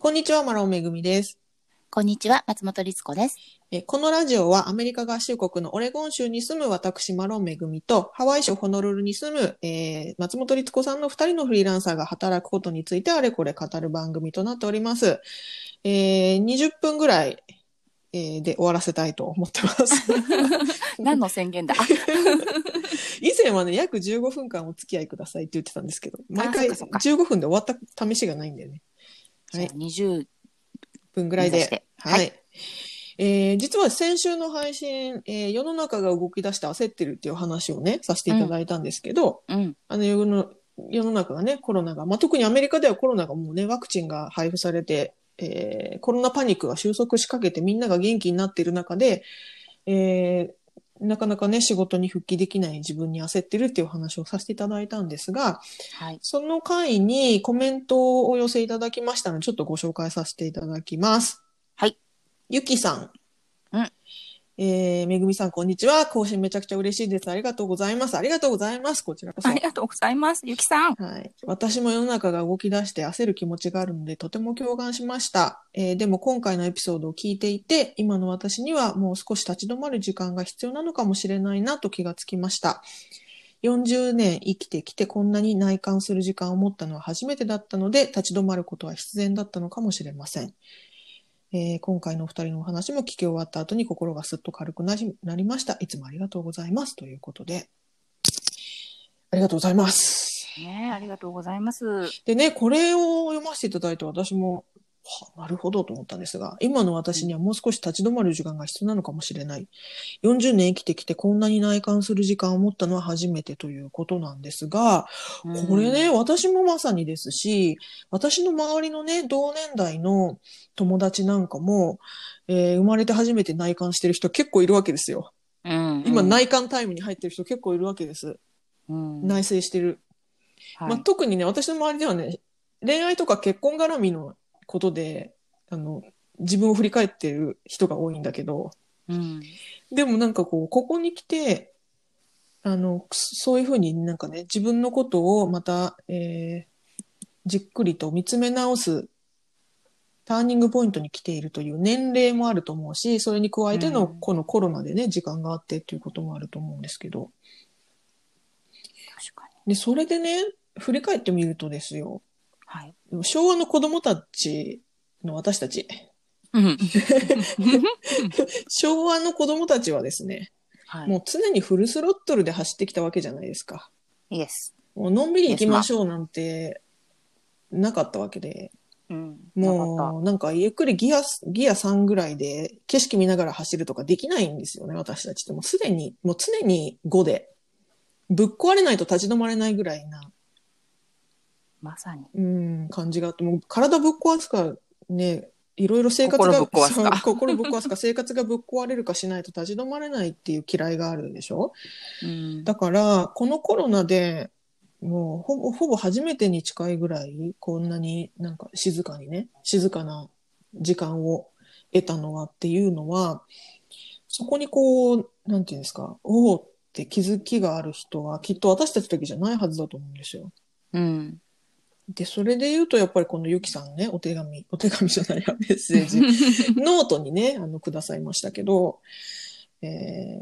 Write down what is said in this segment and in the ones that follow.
こんにちは、マロンめぐみです。こんにちは、松本律子です。えこのラジオはアメリカ合衆国のオレゴン州に住む私、マロンめぐみと、ハワイ州ホノルルに住む、えー松本律子さんの二人のフリーランサーが働くことについてあれこれ語る番組となっております。えー20分ぐらい、えーで終わらせたいと思ってます。何の宣言だ？以前はね、約15分間お付き合いくださいって言ってたんですけど、毎回そっかそっか15分で終わった試しがないんだよね。じゃあ20分ぐらいで。はい。はいえー実は先週の配信、えー世の中が動き出して焦ってるっていう話をね、させていただいたんですけど、うん。あの世の、世の中がね、コロナが、まあ、特にアメリカではコロナがもうね、ワクチンが配布されて、えーコロナパニックが収束しかけてみんなが元気になっている中で、えーなかなかね、仕事に復帰できない自分に焦ってるっていう話をさせていただいたんですが、はい。その回にコメントをお寄せいただきましたので、ちょっとご紹介させていただきます。はい。ゆきさん。うん。えー、めぐみさん、こんにちは。更新めちゃくちゃ嬉しいです。ありがとうございます。ありがとうございます。こちらこそ。ありがとうございます。ゆきさん。はい。私も世の中が動き出して焦る気持ちがあるので、とても共感しました。えーでも今回のエピソードを聞いていて、今の私にはもう少し立ち止まる時間が必要なのかもしれないなと気がつきました。40年生きてきてこんなに内観する時間を持ったのは初めてだったので、立ち止まることは必然だったのかもしれません。えー今回のお二人のお話も聞き終わった後に心がすっと軽くなりなりました。いつもありがとうございます。ということで、ありがとうございます。ねありがとうございます。でね、これを読ませていただいて私も、はなるほどと思ったんですが、今の私にはもう少し立ち止まる時間が必要なのかもしれない。40年生きてきてこんなに内観する時間を持ったのは初めてということなんですが、これね、私もまさにですし、私の周りのね、同年代の友達なんかも、えー生まれて初めて内観してる人結構いるわけですよ。うん。今、うん、内観タイムに入ってる人結構いるわけです。うん、内省してる。はいまあ、特にね、私の周りではね、恋愛とか結婚絡みのことで、あの、自分を振り返ってる人が多いんだけど、うん。でもなんかこう、ここに来て、あの、そういうふうになんかね、自分のことをまた、えーじっくりと見つめ直す、ターニングポイントに来ているという年齢もあると思うし、それに加えてのうんこのコロナでね、時間があってっていうこともあると思うんですけど。で、それでね、振り返ってみるとですよ、はい。でも昭和の子供たちの私たち、うん。昭和の子供たちはですね、はい。もう常にフルスロットルで走ってきたわけじゃないですか。イエス。もうのんびり行きましょうなんてなかったわけで、うん。もうなんかゆっくりギア、ギア3ぐらいで景色見ながら走るとかできないんですよね、私たちって。もうすでに、もう常に5で、ぶっ壊れないと立ち止まれないぐらいな、まさに。うん、感じがあって、もう体ぶっ壊すか、ね、いろいろ生活が、心ぶっ壊すかそう心ぶっ壊すか、生活がぶっ壊れるかしないと立ち止まれないっていう嫌いがあるでしょ？うん。だから、このコロナで、もう、ほぼ、ほぼ初めてに近いぐらい、こんなになんか静かにね、静かな時間を得たのはっていうのは、そこにこう、なんていうんですか、おおって気づきがある人は、きっと私たちだけじゃないはずだと思うんですよ。うん。で、それで言うと、やっぱりこのゆきさんね、お手紙、お手紙じゃないや、メッセージ、ノートにね、あの、くださいましたけど、え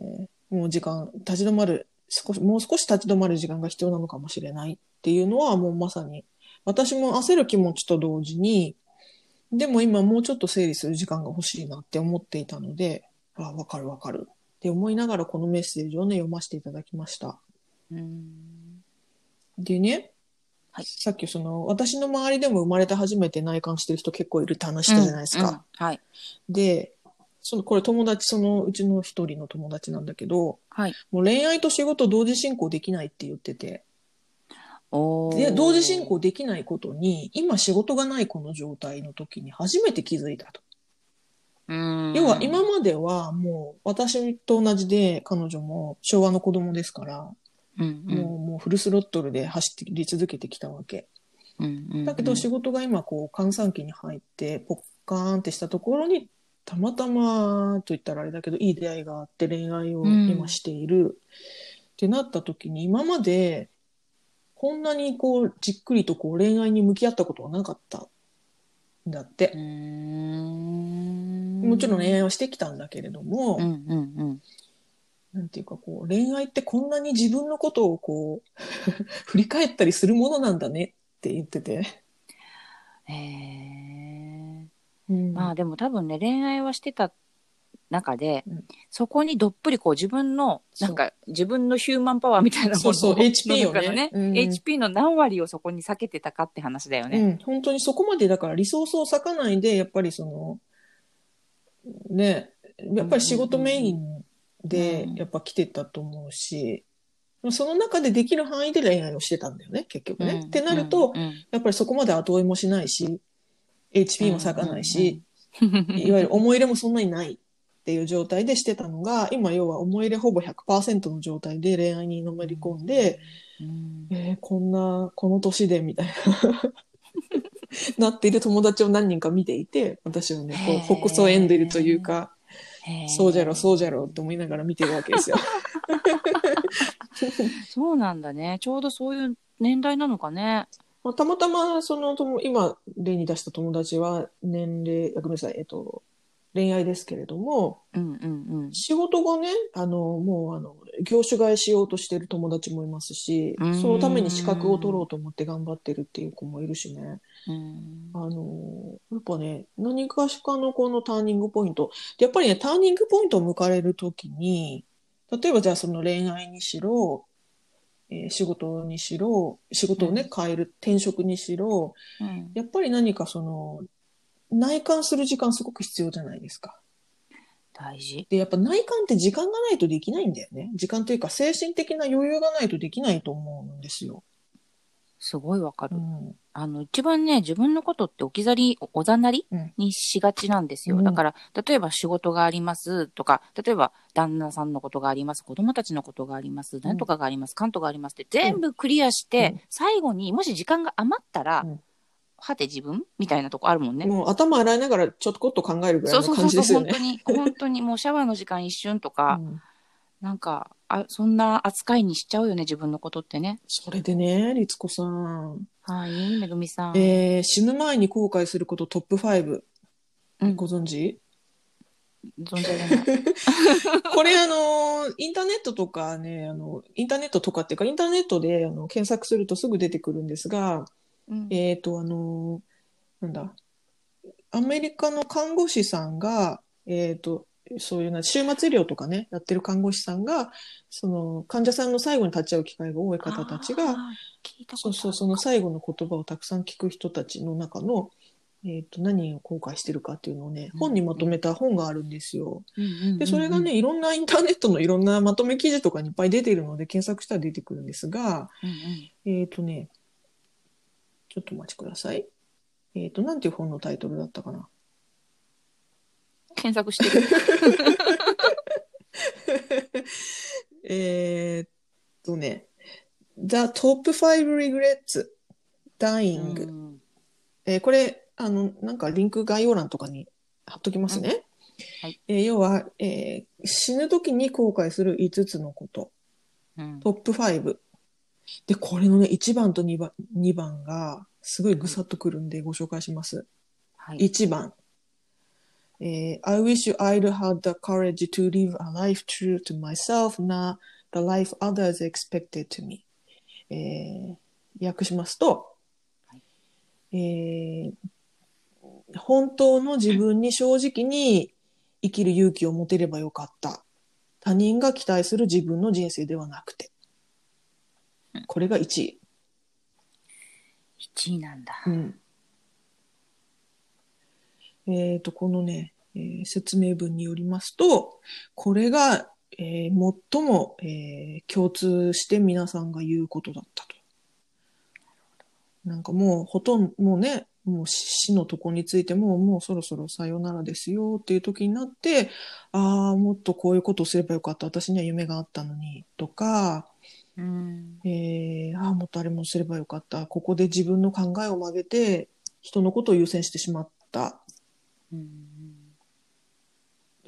ー、もう時間、立ち止まる、少し、もう少し立ち止まる時間が必要なのかもしれないっていうのは、もうまさに、私も焦る気持ちと同時に、でも今もうちょっと整理する時間が欲しいなって思っていたので、あ、わかるわかるって思いながらこのメッセージをね、読ませていただきました。うん。でね、はいさっきその、私の周りでも生まれて初めて内観してる人結構いるって話したじゃないですか。うん。はい。で、その、これ友達、そのうちの一人の友達なんだけど、はい。もう恋愛と仕事同時進行できないって言ってて、で、同時進行できないことに、今仕事がないこの状態の時に初めて気づいたと。うん。要は今まではもう私と同じで彼女も昭和の子供ですから、うん、うん。もうもうフルスロットルで走り続けてきたわけ。うんうん。だけど仕事が今こう閑散期に入ってポッカーンってしたところにたまたまと言ったらあれだけどいい出会いがあって恋愛を今している、ってなった時に今までこんなにこうじっくりとこう恋愛に向き合ったことはなかったっだって。もちろん恋愛はしてきたんだけれども、うんうんうん。なんていうかこう、恋愛ってこんなに自分のことをこう、振り返ったりするものなんだねって言ってて。へえ。うん。まあでも多分ね恋愛はしてた中で、うん。そこにどっぷりこう自分のなんか自分のヒューマンパワーみたいなものそうそう HP をね。の中のうん。HP の何割をそこに避けてたかって話だよね。うん、本当にそこまでだからリソースを割かないで、やっぱりその、ね、やっぱり仕事メインでうん。やっぱ来てたと思うし、その中でできる範囲で恋愛をしてたんだよね、結局ね。うん。ってなると、うん。うん。やっぱりそこまで後追いもしないし、HP も割かないし、いわゆる思い入れもそんなにないっていう状態でしてたのが、今要は思い入れほぼ100%の状態で恋愛にのめり込んで、うん。えーこんな、この年でみたいな、なっている友達を何人か見ていて、私はね、こう、へー。ほくそ笑んでるというか、そうじゃろ、そうじゃろって思いながら見てるわけですよ。そうなんだねちょうどそういう年代なのかね。まあ、たまたま、その、とも今、例に出した友達は、年齢、あごめんなさい、えっと、恋愛ですけれども、うんうんうん。仕事がね、あの、もう、あの、業種替えしようとしてる友達もいますしそのために資格を取ろうと思って頑張ってるっていう子もいるしね。うんあの、やっぱね、何かしかのこのターニングポイント。でやっぱりね、ターニングポイントを迎えるときに、例えばじゃあその恋愛にしろ、えー仕事にしろ、仕事をね、変える、転職にしろ、うんやっぱり何かその、内観する時間すごく必要じゃないですか。大事。で、やっぱ内観って時間がないとできないんだよね。時間というか精神的な余裕がないとできないと思うんですよ。すごいわかる。うん。あの、一番ね、自分のことって置き去り、おざなりうんにしがちなんですよ。うんだから、例えば仕事がありますとか、例えば旦那さんのことがあります、子供たちのことがあります、なんとかがあります、関東がありますって全部クリアして、うん最後にもし時間が余ったら、うんはて自分みたいなとこあるもんね。もう頭洗いながらちょっとこっと考えるぐらいうのそそうそうそう、感じですよね。本当に、本当にもう シャワーの時間一瞬とか、うんなんか、あ、そんな扱いにしちゃうよね、自分のことってね。それでね、律子さん。はい、めぐみさん。えー死ぬ前に後悔することトップ5。うんご存知？存じ上げない。これあの、インターネットとかね、あの、インターネットとかっていうか、インターネットであの検索するとすぐ出てくるんですが、うんえっ、と、あの、なんだ、アメリカの看護師さんが、えっ、と、そういうな、終末医療とかね、やってる看護師さんが、その、患者さんの最後に立ち会う機会が多い方たちが、そうそう、その最後の言葉をたくさん聞く人たちの中の、えっ、と、何を後悔してるかっていうのをね、うん本にまとめた本があるんですよ。で、それがね、いろんなインターネットのいろんなまとめ記事とかにいっぱい出ているので、検索したら出てくるんですが、うんうんえっ、とね、ちょっとお待ちください。えっ、と、なんていう本のタイトルだったかな。検索してる。えーっとね、The Top 5 Regrets Dying、うんえーこれ、あの、なんかリンク概要欄とかに貼っときますね。はいえー要は、えー死ぬ時に後悔する5つのこと。うんトップ5。で、これのね、1番と2番 ,2 番が、すごいぐさっとくるんでご紹介します。はい。1番。えー I wish I'd had the courage to live a life true to myself, not the life others expected to me. えー訳しますと、えー本当の自分に正直に生きる勇気を持てればよかった。他人が期待する自分の人生ではなくて。これが1位。1位なんだ。うん。えっ、と、このね、えー説明文によりますと、これが、えー最も、えー共通して皆さんが言うことだったと。なんかもうほとんど、もうね、もう死のとこについても、もうそろそろさよならですよっていう時になって、ああ、もっとこういうことをすればよかった。私には夢があったのに、とか、うん。えー、ああ、もっとあれもすればよかった。ここで自分の考えを曲げて、人のことを優先してしまった。うん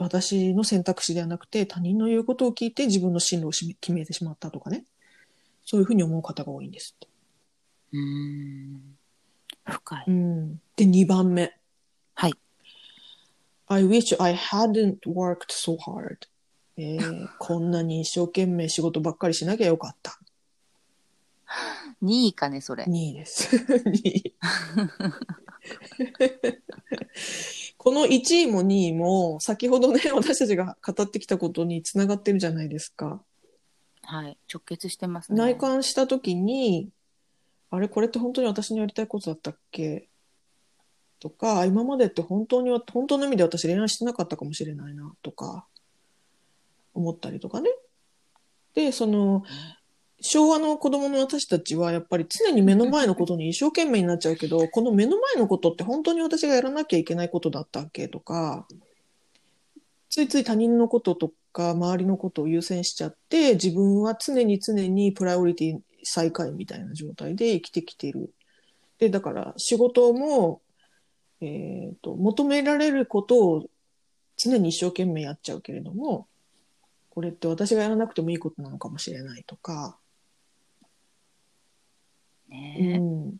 私の選択肢ではなくて、他人の言うことを聞いて自分の進路を決めてしまったとかね。そういうふうに思う方が多いんですって。うん。深い。うん。で、2番目。I wish I hadn't worked so hard. えー こんなに一生懸命仕事ばっかりしなきゃよかった。2位かね、それ。2位です。2位 この1位も2位も、先ほどね、私たちが語ってきたことにつながってるじゃないですか。はい。直結してますね。内観した時に、あれ？これって本当に私のやりたいことだったっけ？とか、今までって本当に、本当の意味で私恋愛してなかったかもしれないな、とか、思ったりとかね。で、その、昭和の子供の私たちはやっぱり常に目の前のことに一生懸命になっちゃうけど、この目の前のことって本当に私がやらなきゃいけないことだったっけとか、ついつい他人のこととか周りのことを優先しちゃって、自分は常に常にプライオリティ最下位みたいな状態で生きてきている。で、だから仕事も、えっ、と、求められることを常に一生懸命やっちゃうけれども、これって私がやらなくてもいいことなのかもしれないとか、うねん。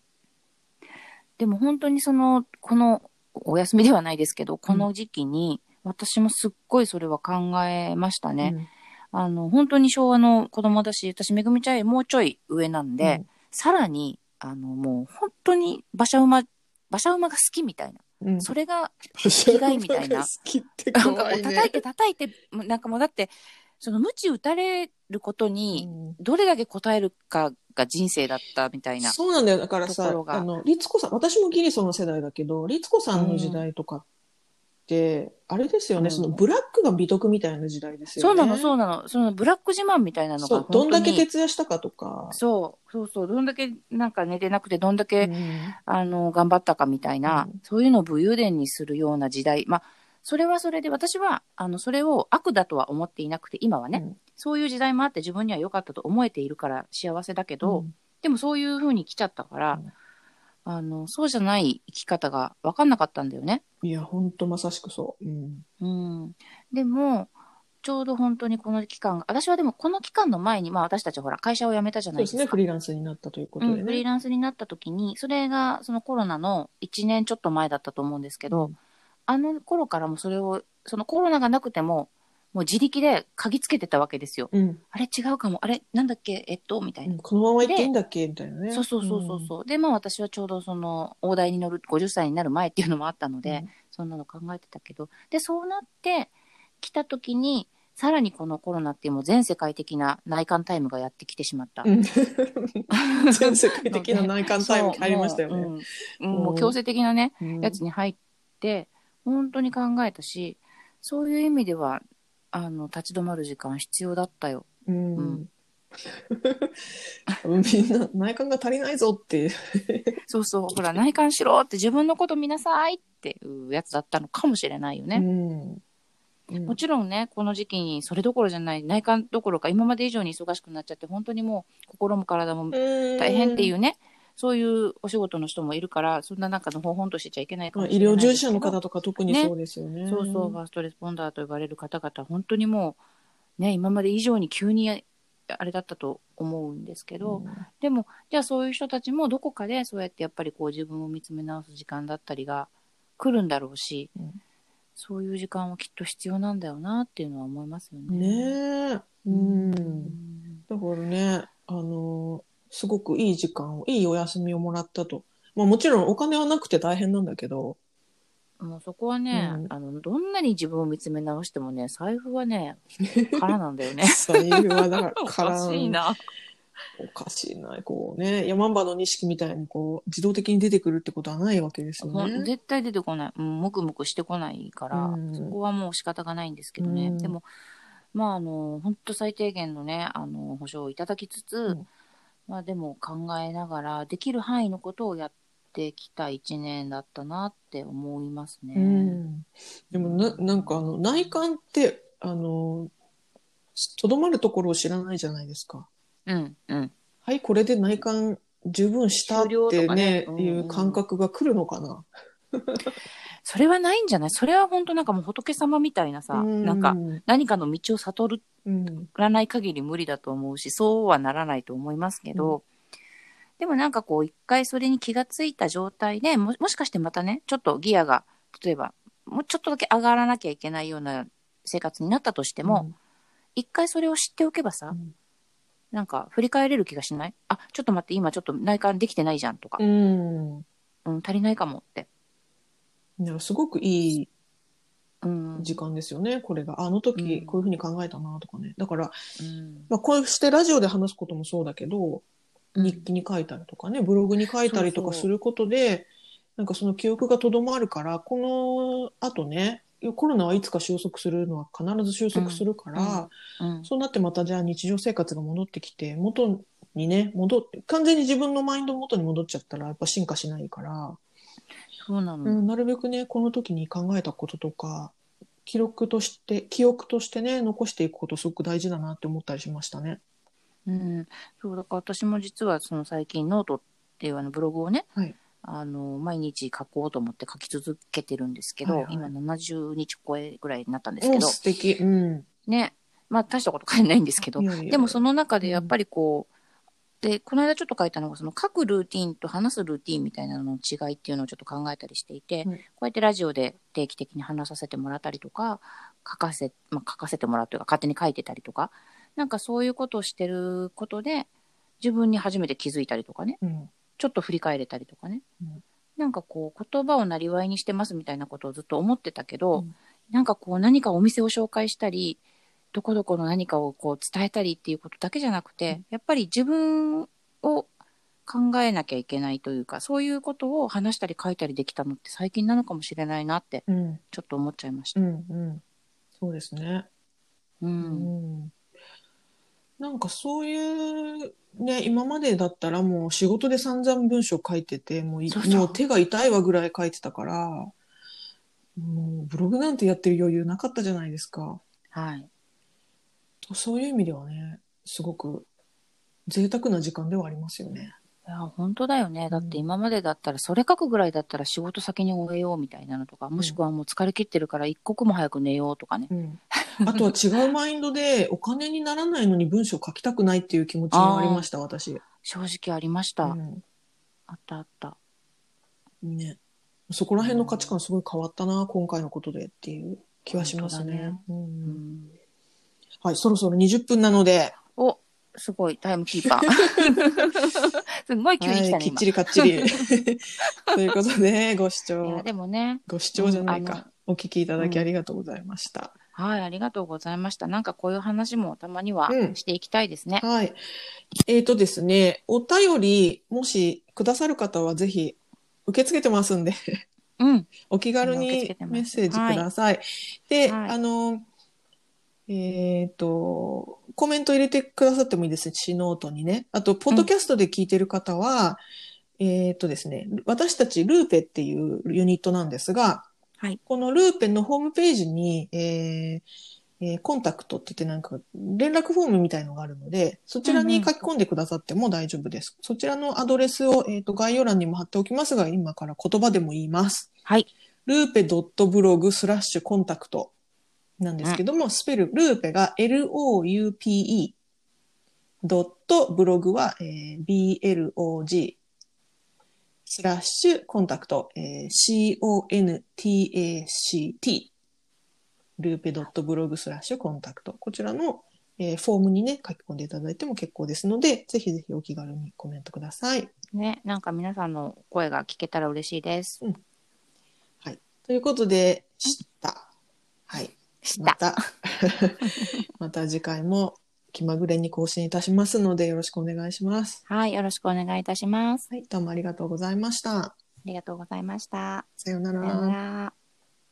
でも本当にその、この、お休みではないですけど、この時期に、私もすっごいそれは考えましたね。あの、本当に昭和の子供だし、私、めぐみちゃんよりもうちょい上なんで、さらに、あの、もう本当に馬車馬、馬車馬が好きみたいな。うん、うん。それが、生害みたいな好きってなんかも怖いね。う叩いて叩いて、なんかもうだって、その、鞭打たれることに、うんどれだけ答えるかが人生だったみたいな。そうなんだよ。だからさあの、律子さん、私もギリその世代だけど、律子さんの時代とかって、あれですよね、うんそのブラックが美徳みたいな時代ですよね。そうなの、そうなの。そのブラック自慢みたいなのがそう、どんだけ徹夜したかとか。そう、そうそう、どんだけなんか寝てなくて、どんだけ、うんあの、頑張ったかみたいな、うんそういうのを武勇伝にするような時代。まあ、それはそれで、私は、あの、それを悪だとは思っていなくて、今はね、うんそういう時代もあって自分には良かったと思えているから幸せだけど、でもそういう風に来ちゃったから、うんあの、そうじゃない生き方が分かんなかったんだよね。いや、ほんとまさしくそう。うん。うん。でも、ちょうど本当にこの期間が、私はでもこの期間の前に、まあ私たちほら会社を辞めたじゃないですか。そうですね、フリーランスになったということうん、でね。フリーランスになった時に、それがそのコロナの1年ちょっと前だったと思うんですけど、うんあの頃からもそれを、そのコロナがなくても、もう自力で嗅ぎつけてたわけですよ。うん。あれ違うかも、あれなんだっけ、えっと、みたいな。このまま行っていいんだっけ？みたいなね。そうそうそうそうそう。で、まあ私はちょうどその大台に乗る50歳になる前っていうのもあったので、そんなの考えてたけど、で、そうなってきた時に、さらにこのコロナっていうもう全世界的な内観タイムがやってきてしまった。うん。全世界的な内観タイムに入りましたよね。そうもう,、うんうんもう強制的なね、うんやつに入って、本当に考えたし、そういう意味では、あの、立ち止まる時間必要だったよ。うん。みんな内観が足りないぞって。そうそう、ほら、内観しろって自分のこと見なさいっていうやつだったのかもしれないよね。うん。もちろんね、この時期にそれどころじゃない、内観どころか今まで以上に忙しくなっちゃって、本当にもう心も体も大大変っていうね、そういうお仕事の人もいるから、そんな中のほほんとしてちゃいけないかもしれない療従事者の方とか特にそうですよね。そうそう、ファーストレスポンダーと呼ばれる方々、本当にもう、ね、今まで以上に急にあれだったと思うんですけど、でも、じゃあそういう人たちもどこかでそうやってやっぱりこう自分を見つめ直す時間だったりが来るんだろうし、うんそういう時間はきっと必要なんだよなっていうのは思いますよね。ねえ。う。うんんだからね、すごくいい時間を、いいお休みをもらったと。まあもちろんお金はなくて大変なんだけど、もうそこはね、うんあの、どんなに自分を見つめ直してもね、財布はね、空なんだよね。財布はだから おかしいな。おかしいな。こうね、山場の錦みたいにこう、自動的に出てくるってことはないわけですよね。絶対出てこない。うん、むくむくしてこないから、うんそこはもう仕方がないんですけどね。うんでも、まあ、あの、本当最低限のね、あの、保証をいただきつつ、うんまあ、でも考えながら、できる範囲のことをやってきた一年だったなって思いますね。うん。でもな、なんかあの、内観って、あの、とどまるところを知らないじゃないですか。うん、うん。はい、これで内観十分したってねね、うんうんいう感覚が来るのかな。それはないんじゃない？それは本当なんかもう仏様みたいなさ、うんなんか、何かの道を悟うん。らない限り無理だと思うし、そうはならないと思いますけど、でもなんかこう一回それに気がついた状態でも、もしかしてまたね、ちょっとギアが、例えばもうちょっとだけ上がらなきゃいけないような生活になったとしても、一回それを知っておけばさ、うんなんか振り返れる気がしない？あ、ちょっと待って、今ちょっと内観できてないじゃんとかう、ん。うん、足りないかもって。いやすごくいいうん。時間ですよね、これが。あの時、うんこういうふうに考えたなとかね。だから、うんまあ、こうしてラジオで話すこともそうだけど、うん日記に書いたりとかね、ブログに書いたりとかそうそうすることで、なんかその記憶がとどまるから、この後ね、コロナはいつか収束するのは必ず収束するから、うん。そうなってまたじゃあ日常生活が戻ってきて、元にね、戻って、完全に自分のマインド元に戻っちゃったらやっぱ進化しないから、そうなの。うん、なるべくね、この時に考えたこととか、記録として、記憶としてね、残していくことすごく大事だなって思ったりしましたね。うん、そうだから私も実はその最近ノートっていうあのブログをね、はいあの毎日書こうと思って書き続けてるんですけど、はいはい今70日超えぐらいになったんですうん、けど、素敵。うん。ねまあ大したこと書いてないんですけどいやいやでもその中でやっぱりこう、でこの間ちょっと書いたのがその書くルーティンと話すルーティンみたいなのの違いっていうのをちょっと考えたりしていて、うん。こうやってラジオで定期的に話させてもらったりとか書かせ,、まあ、書かせてもらうというか勝手に書いてたりとかなんかそういうことをしてることで自分に初めて気づいたりとかねうん。ちょっと振り返れたりとかね、うん。なんかこう言葉をなりわいにしてますみたいなことをずっと思ってたけど、うん。なんかこう何かお店を紹介したりどこどこの何かをこう伝えたりっていうことだけじゃなくて、うんやっぱり自分を考えなきゃいけないというかそういうことを話したり書いたりできたのって最近なのかもしれないなってうん。ちょっと思っちゃいました。うん。うん。そうですね。う、うんん。なんかそういう、ね、今までだったらもう仕事で散々文章書いてて、もうもう手が痛いわぐらい書いてたから、もうブログなんてやってる余裕なかったじゃないですか。はい。そういう意味ではね、すごく贅沢な時間ではありますよね。いや本当だよね。だって今までだったら、それ書くぐらいだったら仕事先に終えようみたいなのとか、もしくはもう疲れ切ってるから一刻も早く寝ようとかね。うん。あとは違うマインドで、お金にならないのに文章書きたくないっていう気持ちもありました、私。正直ありました。うん。あったあった。ね。そこら辺の価値観すごい変わったな、今回のことでっていう気はしますね。ううんん、はい、そろそろ20分なので、おすごい、タイムキーパー。すごい急に来たはい。きっちりかっちり。ということで、ご視いや、聴、でもね、ご視聴じゃないうんあか、お聞きいただきありがとうございました。はい、ありがとうございました。なんかこういう話もたまにはうんしていきたいですね。はい。えっ、とですね、お便り、もしくださる方はぜひ受け付けてますんで、うん。お気軽受け付けてますメッセージください。で、はいあの、えっ、と、コメント入れてくださってもいいですし、ノートにね。あと、ポッドキャストで聞いてる方は、えっ、とですね、私たちルーペっていうユニットなんですが、はい。このルーペのホームページに、えーえーコンタクトって言ってなんか連絡フォームみたいのがあるので、そちらに書き込んでくださっても大丈夫です。そちらのアドレスを、えー、と概要欄にも貼っておきますが、今から言葉でも言います。はい。ルーペドットブログスラッシュコンタクトなんですけども、スペル、ルーペが L-O-U-P-E ドットブログは、えー B-L-O-G スラッシュコンタクト、えー C-O-N-T-A-C-T ルーペドットブログスラッシュコンタクト。こちらの、えーフォームにね、書き込んでいただいても結構ですので、ぜひぜひお気軽にコメントください。ね、なんか皆さんの声が聞けたら嬉しいです。はい。ということで、した。はい。した。また、また次回も気まぐれに更新いたしますのでよろしくお願いします。はい、よろしくお願いいたします。はい、どうもありがとうございました。ありがとうございました。さようなさようなら。